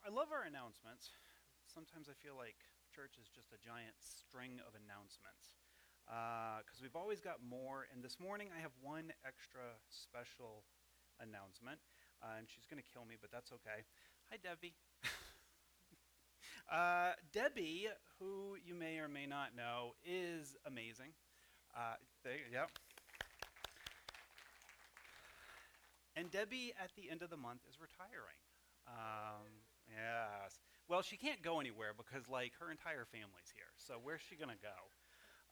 I love our announcements. Sometimes I feel like church is just a giant string of announcements because uh, we've always got more. And this morning I have one extra special announcement, uh, and she's going to kill me, but that's okay. Hi, Debbie. uh, Debbie, who you may or may not know, is amazing. Uh, they, yep. And Debbie, at the end of the month, is retiring. Um, yes. Well, she can't go anywhere because, like, her entire family's here. So where's she going to go?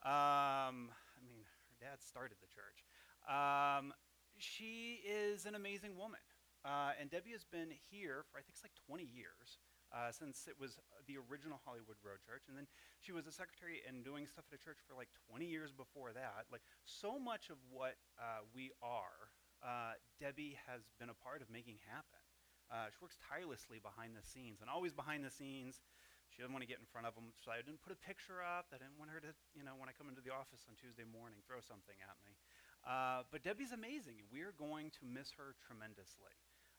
Um, I mean, her dad started the church. Um, she is an amazing woman. Uh, and Debbie has been here for, I think it's like 20 years. Uh, since it was the original Hollywood Road Church. And then she was a secretary and doing stuff at a church for like 20 years before that. Like, so much of what uh, we are, uh, Debbie has been a part of making happen. Uh, she works tirelessly behind the scenes and always behind the scenes. She doesn't want to get in front of them, so I didn't put a picture up. I didn't want her to, you know, when I come into the office on Tuesday morning, throw something at me. Uh, but Debbie's amazing. We're going to miss her tremendously.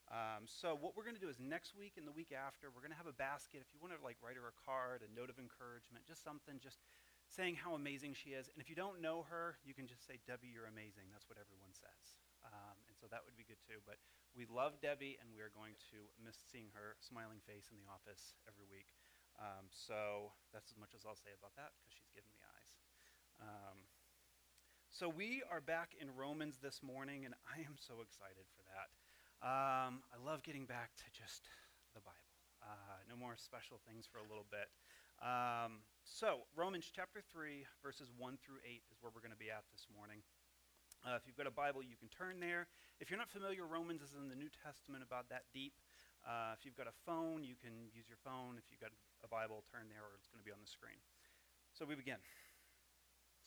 Um, so what we're going to do is next week and the week after, we're going to have a basket. If you want to like write her a card, a note of encouragement, just something, just saying how amazing she is. And if you don't know her, you can just say, Debbie, you're amazing. That's what everyone says. Um, and so that would be good too. But we love Debbie, and we are going to miss seeing her smiling face in the office every week. Um, so that's as much as I'll say about that because she's giving me eyes. Um, so we are back in Romans this morning, and I am so excited for that. Um, I love getting back to just the Bible. Uh, no more special things for a little bit. Um, so, Romans chapter 3, verses 1 through 8 is where we're going to be at this morning. Uh, if you've got a Bible, you can turn there. If you're not familiar, Romans is in the New Testament about that deep. Uh, if you've got a phone, you can use your phone. If you've got a Bible, turn there, or it's going to be on the screen. So we begin.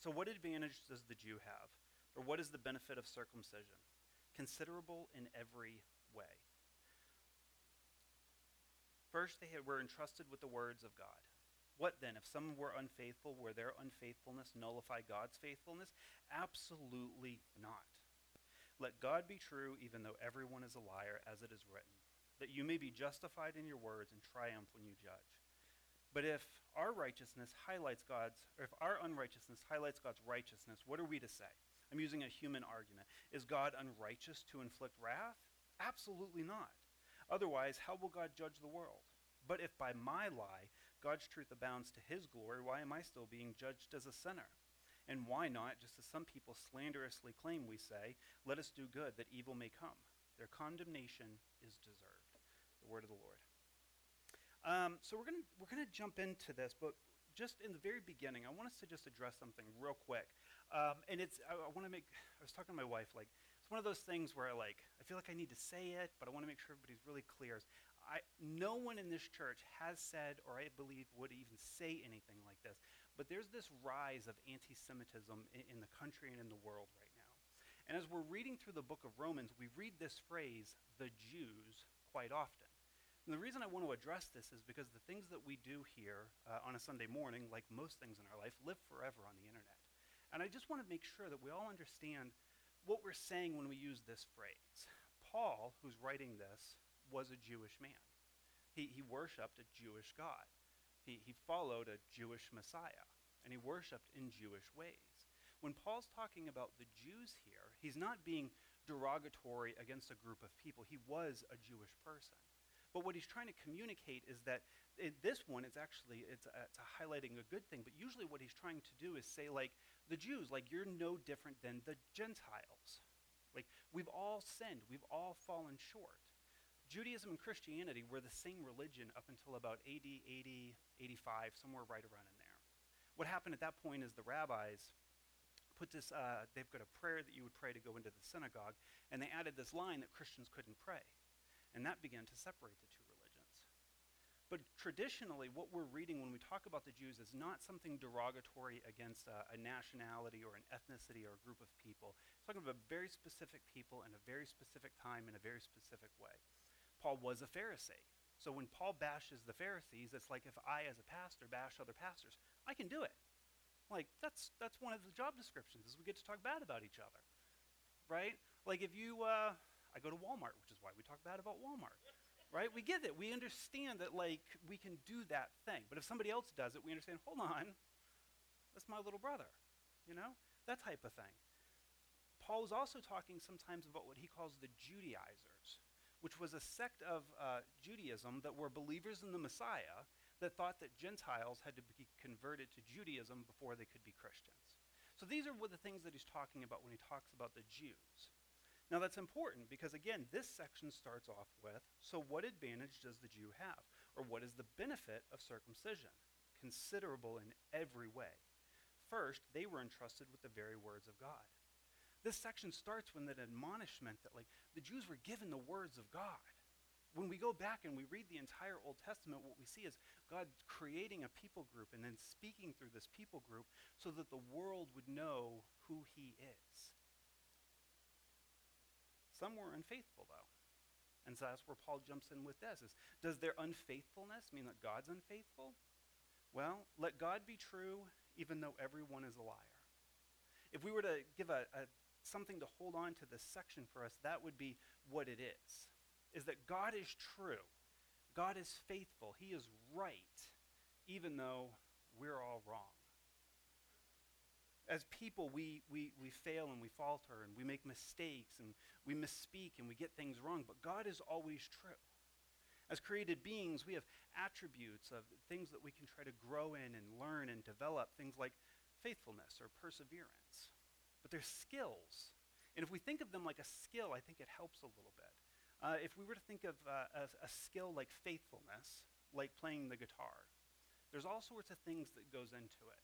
So, what advantage does the Jew have? Or what is the benefit of circumcision? Considerable in every way. First, they were entrusted with the words of God. What then? If some were unfaithful, were their unfaithfulness nullify God's faithfulness? Absolutely not. Let God be true, even though everyone is a liar, as it is written, that you may be justified in your words and triumph when you judge. But if our righteousness highlights God's, or if our unrighteousness highlights God's righteousness, what are we to say? I'm using a human argument. Is God unrighteous to inflict wrath? Absolutely not. Otherwise, how will God judge the world? But if by my lie God's truth abounds to his glory, why am I still being judged as a sinner? And why not, just as some people slanderously claim we say, let us do good that evil may come? Their condemnation is deserved. The word of the Lord. Um, so we're going we're gonna jump into this, but just in the very beginning, I want us to just address something real quick. Um, and it's, I, I want to make, I was talking to my wife, like, it's one of those things where I like, I feel like I need to say it, but I want to make sure everybody's really clear. I, no one in this church has said, or I believe would even say anything like this, but there's this rise of anti Semitism in, in, the country and in the world right now. And as we're reading through the book of Romans, we read this phrase, the Jews, quite often. And the reason I want to address this is because the things that we do here uh, on a Sunday morning, like most things in our life, live forever on the internet. And I just want to make sure that we all understand what we're saying when we use this phrase. Paul, who's writing this, was a Jewish man. He, he worshiped a Jewish God. He, he followed a Jewish Messiah, and he worshiped in Jewish ways. When Paul's talking about the Jews here, he's not being derogatory against a group of people. He was a Jewish person. But what he's trying to communicate is that in this one, it's actually it's, a, it's a highlighting a good thing. But usually, what he's trying to do is say, like the Jews, like you're no different than the Gentiles. Like we've all sinned, we've all fallen short. Judaism and Christianity were the same religion up until about AD 80, 85, somewhere right around in there. What happened at that point is the rabbis put this, uh, they've got a prayer that you would pray to go into the synagogue, and they added this line that Christians couldn't pray. And that began to separate the two religions. But traditionally, what we're reading when we talk about the Jews is not something derogatory against uh, a nationality or an ethnicity or a group of people. It's talking about very specific people in a very specific time in a very specific way. Paul was a Pharisee. So when Paul bashes the Pharisees, it's like if I, as a pastor, bash other pastors. I can do it. Like, that's, that's one of the job descriptions, is we get to talk bad about each other. Right? Like, if you, uh, I go to Walmart, which is why we talk bad about Walmart. right? We get it. We understand that, like, we can do that thing. But if somebody else does it, we understand, hold on, that's my little brother, you know? That type of thing. Paul is also talking sometimes about what he calls the Judaizers, which was a sect of uh, Judaism that were believers in the Messiah that thought that Gentiles had to be converted to Judaism before they could be Christians. So these are what the things that he's talking about when he talks about the Jews. Now that's important because, again, this section starts off with so, what advantage does the Jew have? Or what is the benefit of circumcision? Considerable in every way. First, they were entrusted with the very words of God. This section starts with an admonishment that, like, the Jews were given the words of God. When we go back and we read the entire Old Testament, what we see is God creating a people group and then speaking through this people group so that the world would know who he is. Some were unfaithful, though. And so that's where Paul jumps in with this is does their unfaithfulness mean that God's unfaithful? Well, let God be true even though everyone is a liar. If we were to give a, a something to hold on to this section for us, that would be what it is. Is that God is true. God is faithful. He is right, even though we're all wrong. As people, we, we, we fail and we falter and we make mistakes and we misspeak and we get things wrong, but God is always true. As created beings, we have attributes of things that we can try to grow in and learn and develop, things like faithfulness or perseverance but they're skills. And if we think of them like a skill, I think it helps a little bit. Uh, if we were to think of uh, a, a skill like faithfulness, like playing the guitar, there's all sorts of things that goes into it.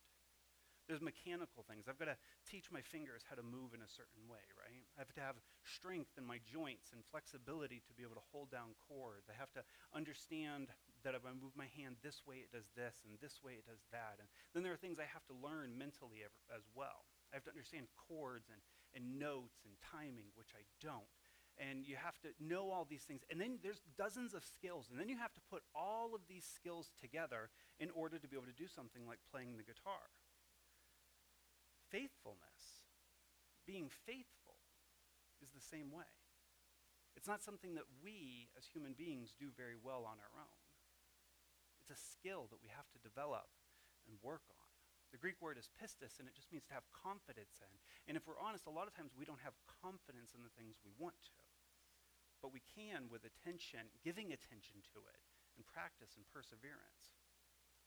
There's mechanical things. I've got to teach my fingers how to move in a certain way, right? I have to have strength in my joints and flexibility to be able to hold down chords. I have to understand that if I move my hand this way, it does this, and this way, it does that. And then there are things I have to learn mentally as well. I have to understand chords and, and notes and timing, which I don't. And you have to know all these things. And then there's dozens of skills. And then you have to put all of these skills together in order to be able to do something like playing the guitar faithfulness, being faithful, is the same way. It's not something that we as human beings do very well on our own. It's a skill that we have to develop and work on. The Greek word is pistis, and it just means to have confidence in. And if we're honest, a lot of times we don't have confidence in the things we want to. But we can with attention, giving attention to it, and practice and perseverance.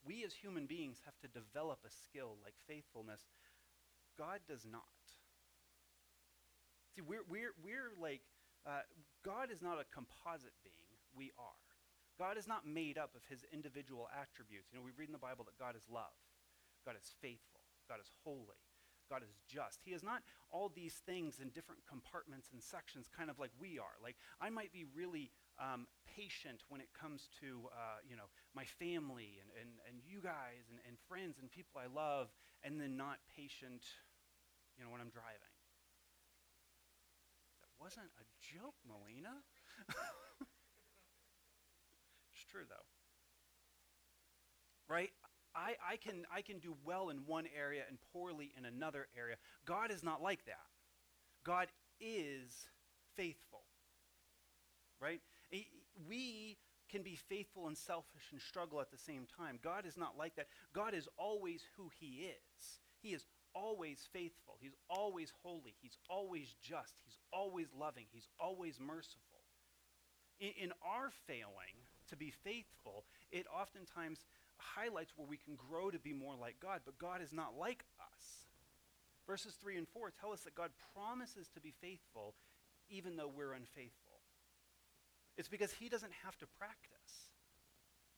We as human beings have to develop a skill like faithfulness God does not. See, we're, we're, we're like, uh, God is not a composite being. We are. God is not made up of his individual attributes. You know, we read in the Bible that God is love, God is faithful, God is holy, God is just. He is not all these things in different compartments and sections, kind of like we are. Like, I might be really um, patient when it comes to, uh, you know, my family and, and, and you guys and, and friends and people I love, and then not patient, you know, when I'm driving. That wasn't a joke, Melina. it's true, though. Right? I, I, can, I can do well in one area and poorly in another area. God is not like that. God is faithful. Right? We can be faithful and selfish and struggle at the same time. God is not like that. God is always who He is. He is always faithful. He's always holy. He's always just. He's always loving. He's always merciful. In, in our failing to be faithful, it oftentimes highlights where we can grow to be more like God, but God is not like us. Verses 3 and 4 tell us that God promises to be faithful even though we're unfaithful. It's because he doesn't have to practice.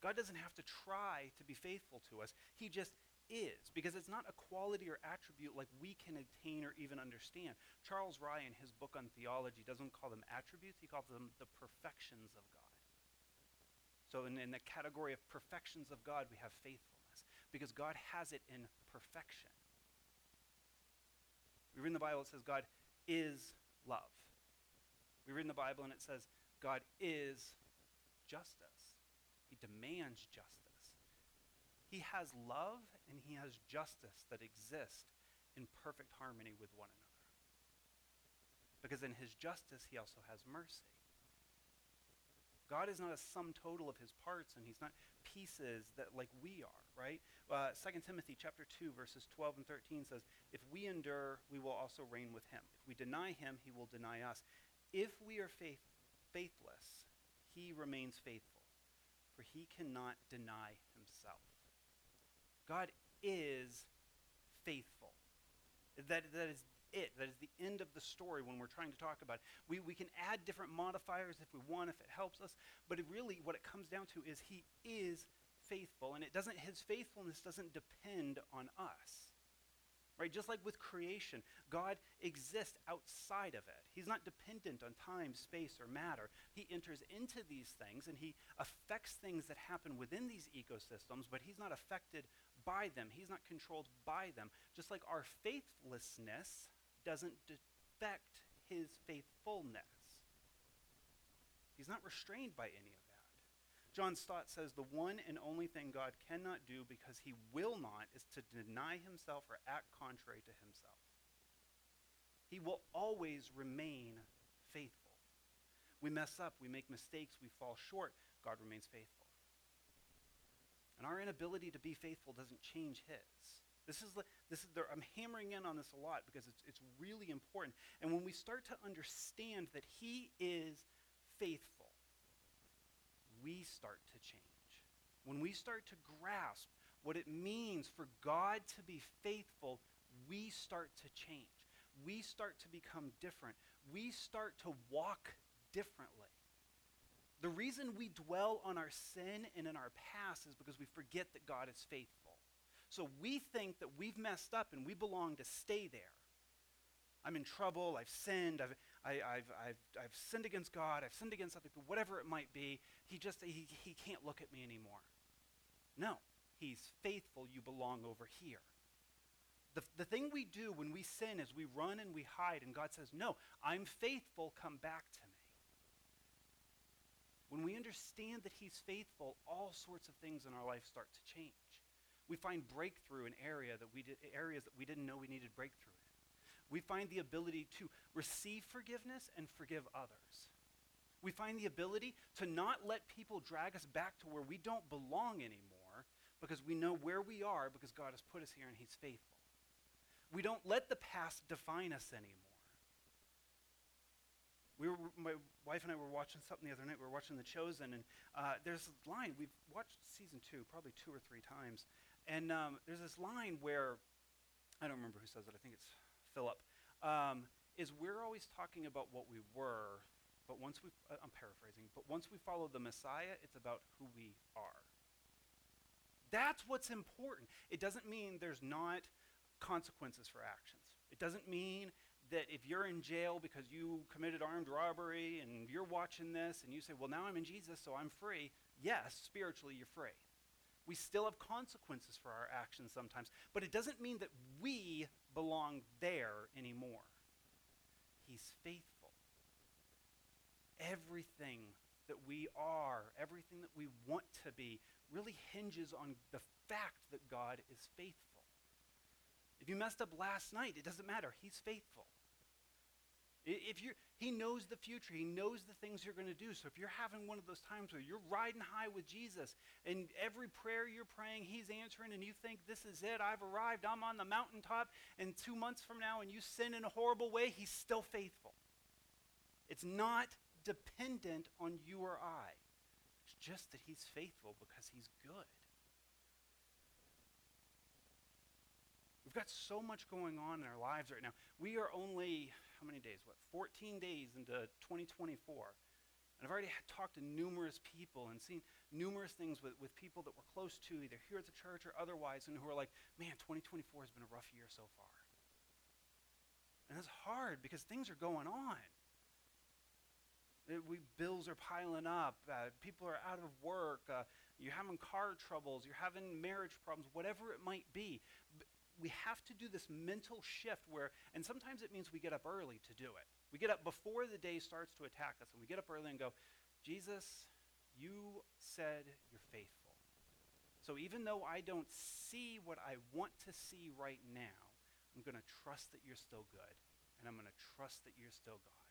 God doesn't have to try to be faithful to us. He just is, because it's not a quality or attribute like we can attain or even understand. Charles Ryrie, in his book on theology, doesn't call them attributes, he calls them the perfections of God. So, in, in the category of perfections of God, we have faithfulness, because God has it in perfection. We read in the Bible, it says God is love. We read in the Bible, and it says God is justice. He demands justice. He has love and he has justice that exist in perfect harmony with one another. Because in his justice, he also has mercy. God is not a sum total of his parts, and he's not pieces that like we are, right? Uh, 2 Timothy chapter 2, verses 12 and 13 says, If we endure, we will also reign with him. If we deny him, he will deny us. If we are faith, faithless, he remains faithful, for he cannot deny himself. God is faithful. That, that is it. That is the end of the story when we're trying to talk about it. We, we can add different modifiers if we want, if it helps us, but it really what it comes down to is he is faithful, and it doesn't his faithfulness doesn't depend on us. Right? Just like with creation, God exists outside of it. He's not dependent on time, space, or matter. He enters into these things and he affects things that happen within these ecosystems, but he's not affected by them. He's not controlled by them. Just like our faithlessness doesn't defect his faithfulness. He's not restrained by any of that. John Stott says the one and only thing God cannot do because he will not is to deny himself or act contrary to himself. He will always remain faithful. We mess up, we make mistakes, we fall short. God remains faithful. And our inability to be faithful doesn't change his. This is, this is I'm hammering in on this a lot because it's, it's really important. And when we start to understand that He is faithful, we start to change. When we start to grasp what it means for God to be faithful, we start to change. We start to become different. We start to walk differently. The reason we dwell on our sin and in our past is because we forget that God is faithful. So we think that we've messed up and we belong to stay there. I'm in trouble. I've sinned. I've, I, have i I've, I've sinned against God. I've sinned against other people, whatever it might be. He just, he, he can't look at me anymore. No, he's faithful. You belong over here. The, the thing we do when we sin is we run and we hide, and God says, No, I'm faithful. Come back to me. When we understand that he's faithful, all sorts of things in our life start to change. We find breakthrough in area that we did, areas that we didn't know we needed breakthrough in. We find the ability to receive forgiveness and forgive others. We find the ability to not let people drag us back to where we don't belong anymore because we know where we are because God has put us here and He's faithful. We don't let the past define us anymore. We were, my wife and I were watching something the other night. We were watching The Chosen, and uh, there's a line. We've watched season two probably two or three times. And um, there's this line where, I don't remember who says it, I think it's Philip, um, is we're always talking about what we were, but once we, uh, I'm paraphrasing, but once we follow the Messiah, it's about who we are. That's what's important. It doesn't mean there's not consequences for actions. It doesn't mean that if you're in jail because you committed armed robbery and you're watching this and you say, well, now I'm in Jesus, so I'm free. Yes, spiritually, you're free. We still have consequences for our actions sometimes, but it doesn't mean that we belong there anymore. He's faithful. Everything that we are, everything that we want to be, really hinges on the fact that God is faithful. If you messed up last night, it doesn't matter. He's faithful. If you're, he knows the future. He knows the things you're going to do. So if you're having one of those times where you're riding high with Jesus and every prayer you're praying, he's answering, and you think, this is it, I've arrived, I'm on the mountaintop, and two months from now, and you sin in a horrible way, he's still faithful. It's not dependent on you or I. It's just that he's faithful because he's good. We've got so much going on in our lives right now. We are only how many days? What, 14 days into 2024. And I've already talked to numerous people and seen numerous things with, with people that we're close to, either here at the church or otherwise, and who are like, man, 2024 has been a rough year so far. And it's hard because things are going on. It, we, bills are piling up. Uh, people are out of work. Uh, you're having car troubles. You're having marriage problems, whatever it might be we have to do this mental shift where, and sometimes it means we get up early to do it. We get up before the day starts to attack us, and we get up early and go, Jesus, you said you're faithful. So even though I don't see what I want to see right now, I'm going to trust that you're still good, and I'm going to trust that you're still God.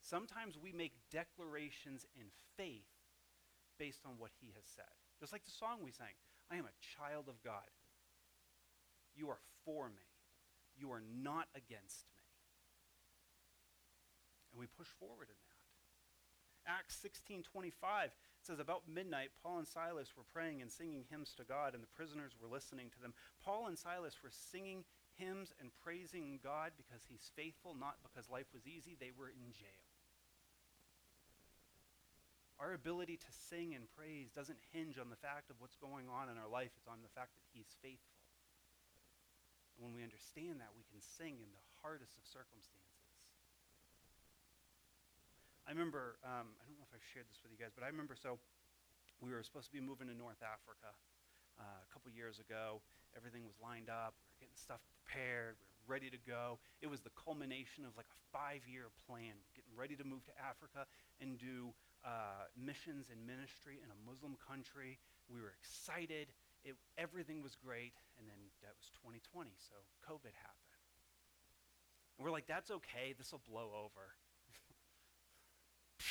Sometimes we make declarations in faith based on what he has said. Just like the song we sang I am a child of God. You are for me, you are not against me. And we push forward in that. Acts 16:25 says about midnight Paul and Silas were praying and singing hymns to God and the prisoners were listening to them. Paul and Silas were singing hymns and praising God because he's faithful, not because life was easy. They were in jail. Our ability to sing and praise doesn't hinge on the fact of what's going on in our life, it's on the fact that He's faithful. When we understand that, we can sing in the hardest of circumstances. I remember, um, I don't know if I've shared this with you guys, but I remember so we were supposed to be moving to North Africa uh, a couple years ago. Everything was lined up, we were getting stuff prepared, we were ready to go. It was the culmination of like a five year plan, getting ready to move to Africa and do uh, missions and ministry in a Muslim country. We were excited. It, everything was great. And then that was 2020, so COVID happened. And we're like, that's okay. This will blow over.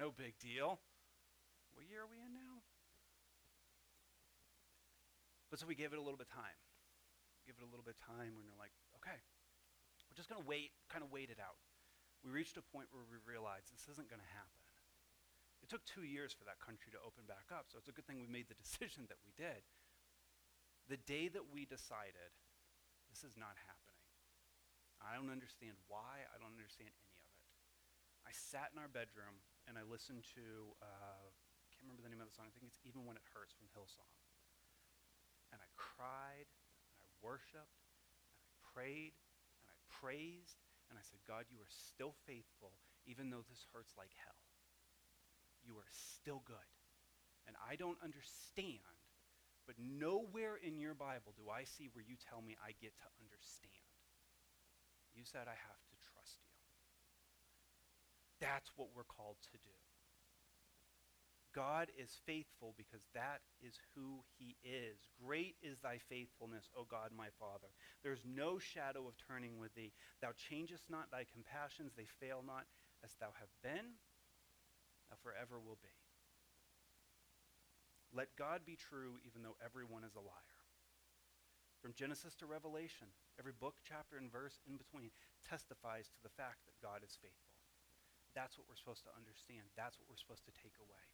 no big deal. What year are we in now? But so we gave it a little bit of time. Give it a little bit of time when we're like, okay, we're just going to wait, kind of wait it out we reached a point where we realized this isn't going to happen. It took two years for that country to open back up, so it's a good thing we made the decision that we did. The day that we decided this is not happening, I don't understand why, I don't understand any of it. I sat in our bedroom and I listened to, uh, I can't remember the name of the song, I think it's Even When It Hurts from Hillsong. And I cried, and I worshiped, and I prayed, and I praised, and I said, God, you are still faithful, even though this hurts like hell. You are still good. And I don't understand, but nowhere in your Bible do I see where you tell me I get to understand. You said I have to trust you. That's what we're called to do. God is faithful because that is who he is. Great is thy faithfulness, O God my Father. There's no shadow of turning with thee. Thou changest not thy compassions, they fail not. As thou have been, forever will be. Let God be true, even though everyone is a liar. From Genesis to Revelation, every book, chapter, and verse in between testifies to the fact that God is faithful. That's what we're supposed to understand. That's what we're supposed to take away.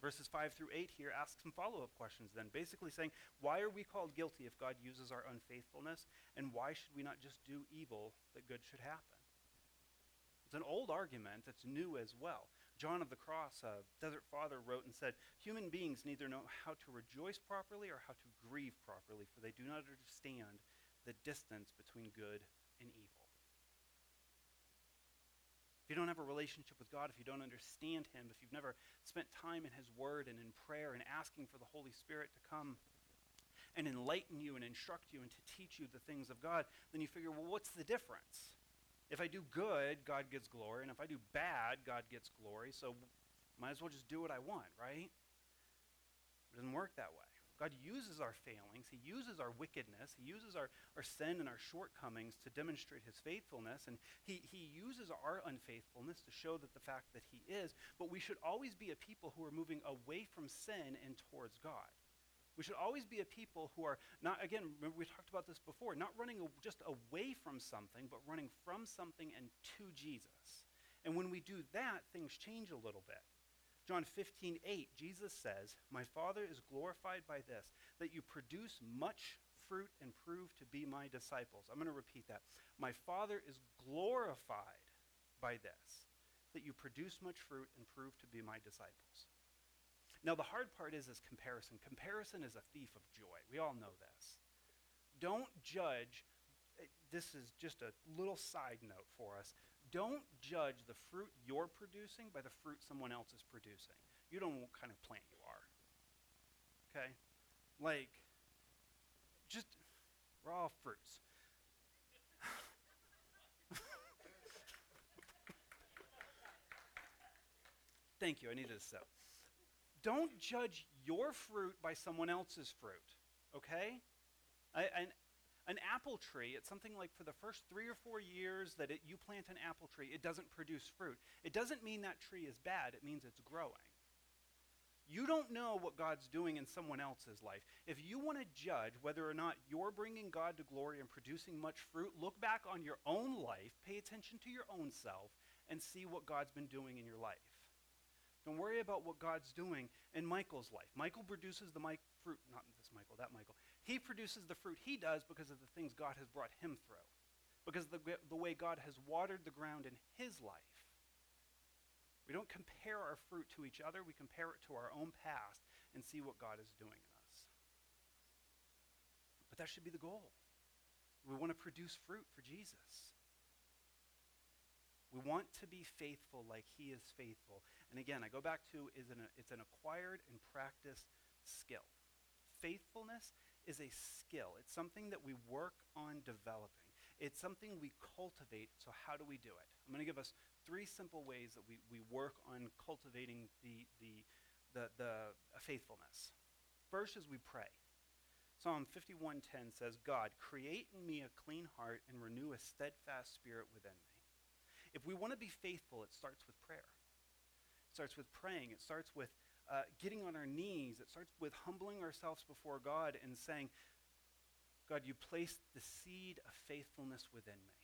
Verses 5 through 8 here ask some follow up questions, then, basically saying, Why are we called guilty if God uses our unfaithfulness? And why should we not just do evil that good should happen? It's an old argument that's new as well. John of the Cross, a desert father, wrote and said, Human beings neither know how to rejoice properly or how to grieve properly, for they do not understand the distance between good and evil. If you don't have a relationship with God, if you don't understand Him, if you've never spent time in His Word and in prayer and asking for the Holy Spirit to come and enlighten you and instruct you and to teach you the things of God, then you figure, well, what's the difference? If I do good, God gets glory, and if I do bad, God gets glory, so might as well just do what I want, right? It doesn't work that way. God uses our failings, He uses our wickedness, He uses our, our sin and our shortcomings to demonstrate His faithfulness, and he, he uses our unfaithfulness to show that the fact that He is. But we should always be a people who are moving away from sin and towards God. We should always be a people who are not, again, remember we talked about this before, not running just away from something, but running from something and to Jesus. And when we do that, things change a little bit. John 15, 8, Jesus says, My Father is glorified by this, that you produce much fruit and prove to be my disciples. I'm going to repeat that. My Father is glorified by this, that you produce much fruit and prove to be my disciples. Now, the hard part is, is comparison. Comparison is a thief of joy. We all know this. Don't judge. Eh, this is just a little side note for us. Don't judge the fruit you're producing by the fruit someone else is producing. You don't know what kind of plant you are. Okay? Like, just raw fruits. Thank you. I needed a sip. Don't judge your fruit by someone else's fruit. Okay? I, An apple tree, it's something like for the first three or four years that it, you plant an apple tree, it doesn't produce fruit. It doesn't mean that tree is bad, it means it's growing. You don't know what God's doing in someone else's life. If you want to judge whether or not you're bringing God to glory and producing much fruit, look back on your own life, pay attention to your own self, and see what God's been doing in your life. Don't worry about what God's doing in Michael's life. Michael produces the fruit, not this Michael, that Michael. He produces the fruit he does because of the things God has brought him through, because of the, the way God has watered the ground in his life. We don't compare our fruit to each other, we compare it to our own past and see what God is doing in us. But that should be the goal. We want to produce fruit for Jesus. We want to be faithful like he is faithful. And again, I go back to is an, it's an acquired and practiced skill. Faithfulness is a skill. It's something that we work on developing. It's something we cultivate. So how do we do it? I'm going to give us three simple ways that we, we work on cultivating the, the, the, the uh, faithfulness. First is we pray. Psalm 51:10 says, "God, create in me a clean heart and renew a steadfast spirit within me." If we want to be faithful, it starts with prayer. Starts with praying. It starts with uh, getting on our knees. It starts with humbling ourselves before God and saying, "God, you placed the seed of faithfulness within me."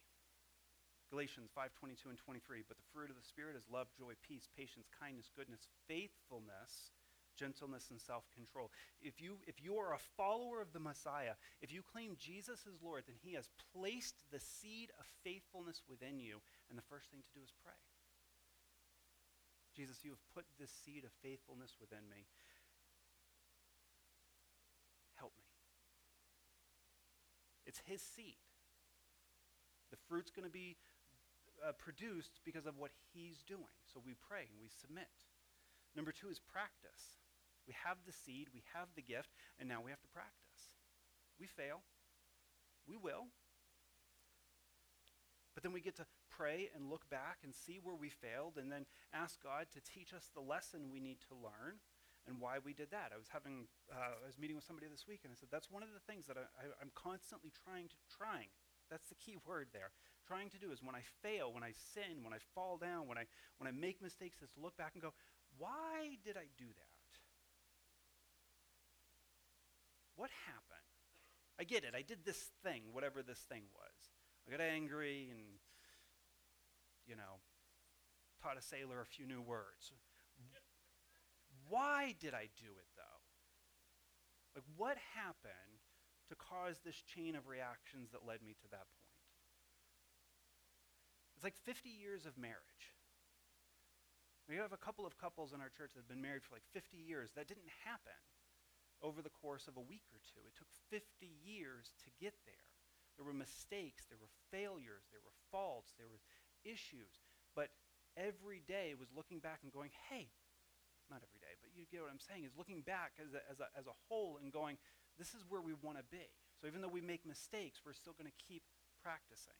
Galatians 5:22 and 23, but the fruit of the spirit is love, joy, peace, patience, kindness, goodness, faithfulness, gentleness and self-control. If you if you are a follower of the Messiah, if you claim Jesus as Lord, then he has placed the seed of faithfulness within you, and the first thing to do is pray. Jesus, you have put this seed of faithfulness within me. Help me. It's his seed. The fruit's going to be uh, produced because of what he's doing. So we pray and we submit. Number two is practice. We have the seed, we have the gift, and now we have to practice. We fail. We will. But then we get to pray and look back and see where we failed and then ask God to teach us the lesson we need to learn and why we did that. I was having, uh, I was meeting with somebody this week and I said, that's one of the things that I, I'm constantly trying to, trying, that's the key word there. Trying to do is when I fail, when I sin, when I fall down, when I when I make mistakes, is to look back and go, why did I do that? What happened? I get it. I did this thing, whatever this thing was. I got angry and, you know, taught a sailor a few new words. Why did I do it, though? Like, what happened to cause this chain of reactions that led me to that point. It's like 50 years of marriage. We have a couple of couples in our church that have been married for like 50 years. That didn't happen over the course of a week or two. It took 50 years to get there. There were mistakes, there were failures, there were faults, there were issues. But every day was looking back and going, hey, not every day, but you get what I'm saying, is looking back as a, as a, as a whole and going, this is where we want to be. So even though we make mistakes, we're still going to keep practicing.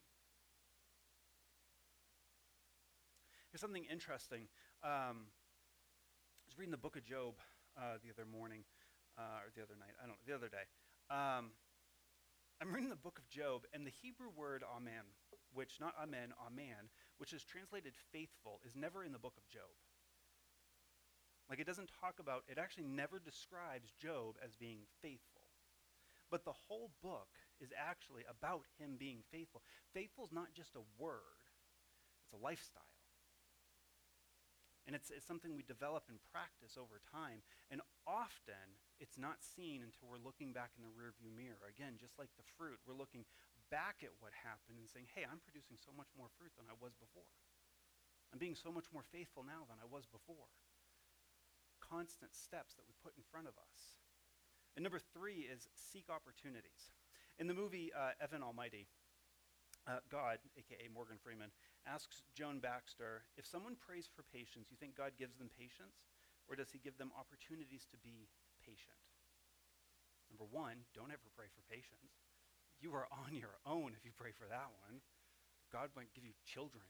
Here's something interesting. Um, I was reading the book of Job uh, the other morning, uh, or the other night, I don't know, the other day. Um, I'm reading the book of Job, and the Hebrew word amen, which, not amen, amen, which is translated faithful, is never in the book of Job. Like it doesn't talk about, it actually never describes Job as being faithful. But the whole book is actually about him being faithful. Faithful is not just a word, it's a lifestyle. And it's, it's something we develop and practice over time. And often, it's not seen until we're looking back in the rearview mirror. Again, just like the fruit, we're looking back at what happened and saying, hey, I'm producing so much more fruit than I was before. I'm being so much more faithful now than I was before. Constant steps that we put in front of us. And number three is seek opportunities. In the movie uh, Evan Almighty, uh, God, aka Morgan Freeman, asks Joan Baxter if someone prays for patience, you think God gives them patience, or does he give them opportunities to be patient? Number one, don't ever pray for patience. You are on your own if you pray for that one. God might give you children.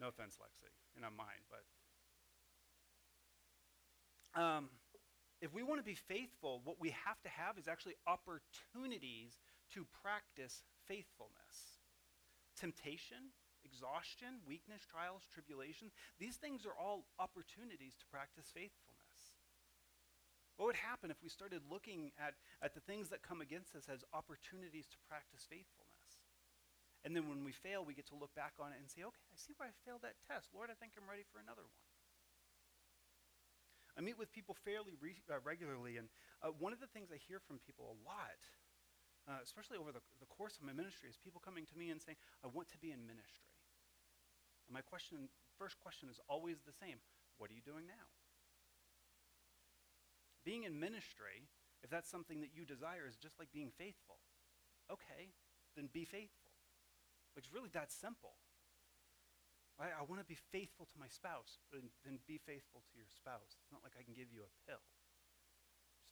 no offense, Lexi. You're not mine, but. Um, if we want to be faithful, what we have to have is actually opportunities to practice faithfulness. Temptation, exhaustion, weakness, trials, tribulation, these things are all opportunities to practice faithfulness. What would happen if we started looking at, at the things that come against us as opportunities to practice faithfulness? And then when we fail, we get to look back on it and say, okay, I see why I failed that test. Lord, I think I'm ready for another one. I meet with people fairly re- uh, regularly, and uh, one of the things I hear from people a lot, uh, especially over the, the course of my ministry, is people coming to me and saying, I want to be in ministry. And my question, first question is always the same What are you doing now? Being in ministry, if that's something that you desire, is just like being faithful. Okay, then be faithful. It's really that simple. I, I want to be faithful to my spouse. Then, then be faithful to your spouse. It's not like I can give you a pill.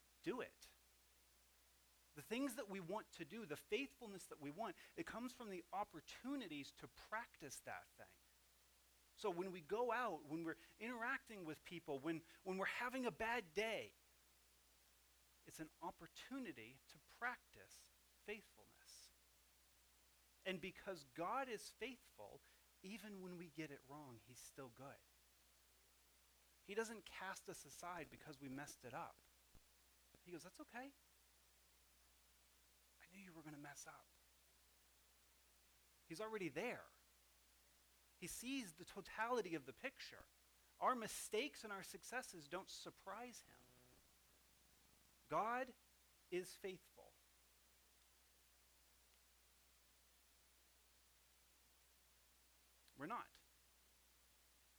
Just do it. The things that we want to do, the faithfulness that we want, it comes from the opportunities to practice that thing. So when we go out, when we're interacting with people, when, when we're having a bad day, it's an opportunity to practice faithfulness. And because God is faithful, even when we get it wrong, he's still good. He doesn't cast us aside because we messed it up. He goes, That's okay. I knew you were going to mess up. He's already there. He sees the totality of the picture. Our mistakes and our successes don't surprise him. God is faithful. We're not.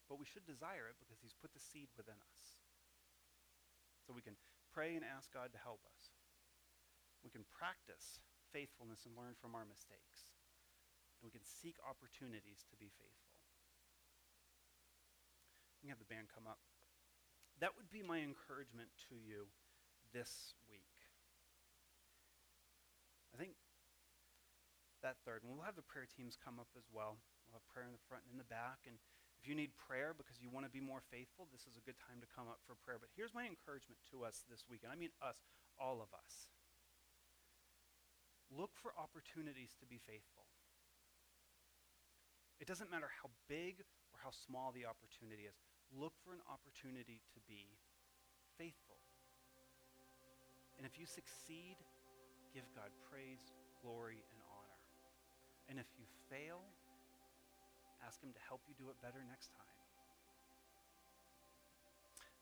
But we should desire it because he's put the seed within us. So we can pray and ask God to help us. We can practice faithfulness and learn from our mistakes. And we can seek opportunities to be faithful. We can have the band come up. That would be my encouragement to you this week. I think that third, and we'll have the prayer teams come up as well. We'll have prayer in the front and in the back. And if you need prayer because you want to be more faithful, this is a good time to come up for prayer. But here's my encouragement to us this week, and I mean us, all of us. Look for opportunities to be faithful. It doesn't matter how big or how small the opportunity is. Look for an opportunity to be faithful. And if you succeed, give God praise, glory, and honor. And if you fail, ask Him to help you do it better next time.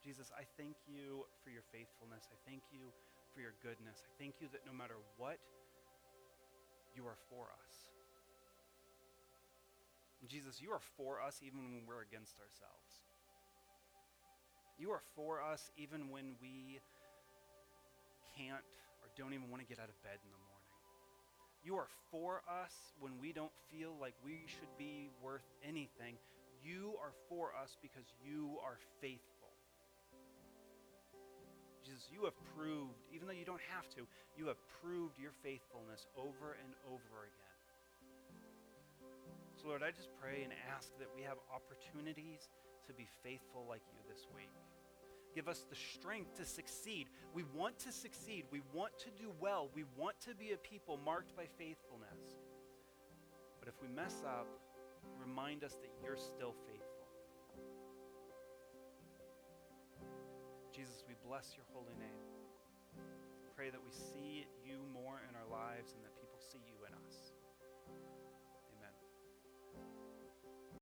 Jesus, I thank you for your faithfulness. I thank you for your goodness. I thank you that no matter what, you are for us. Jesus, you are for us even when we're against ourselves. You are for us even when we can't or don't even want to get out of bed in the morning. You are for us when we don't feel like we should be worth anything. You are for us because you are faithful. Jesus, you have proved, even though you don't have to, you have proved your faithfulness over and over again. So, Lord, I just pray and ask that we have opportunities to be faithful like you this week. Give us the strength to succeed. We want to succeed. We want to do well. We want to be a people marked by faithfulness. But if we mess up, remind us that you're still faithful. Jesus, we bless your holy name. Pray that we see you more in our lives and that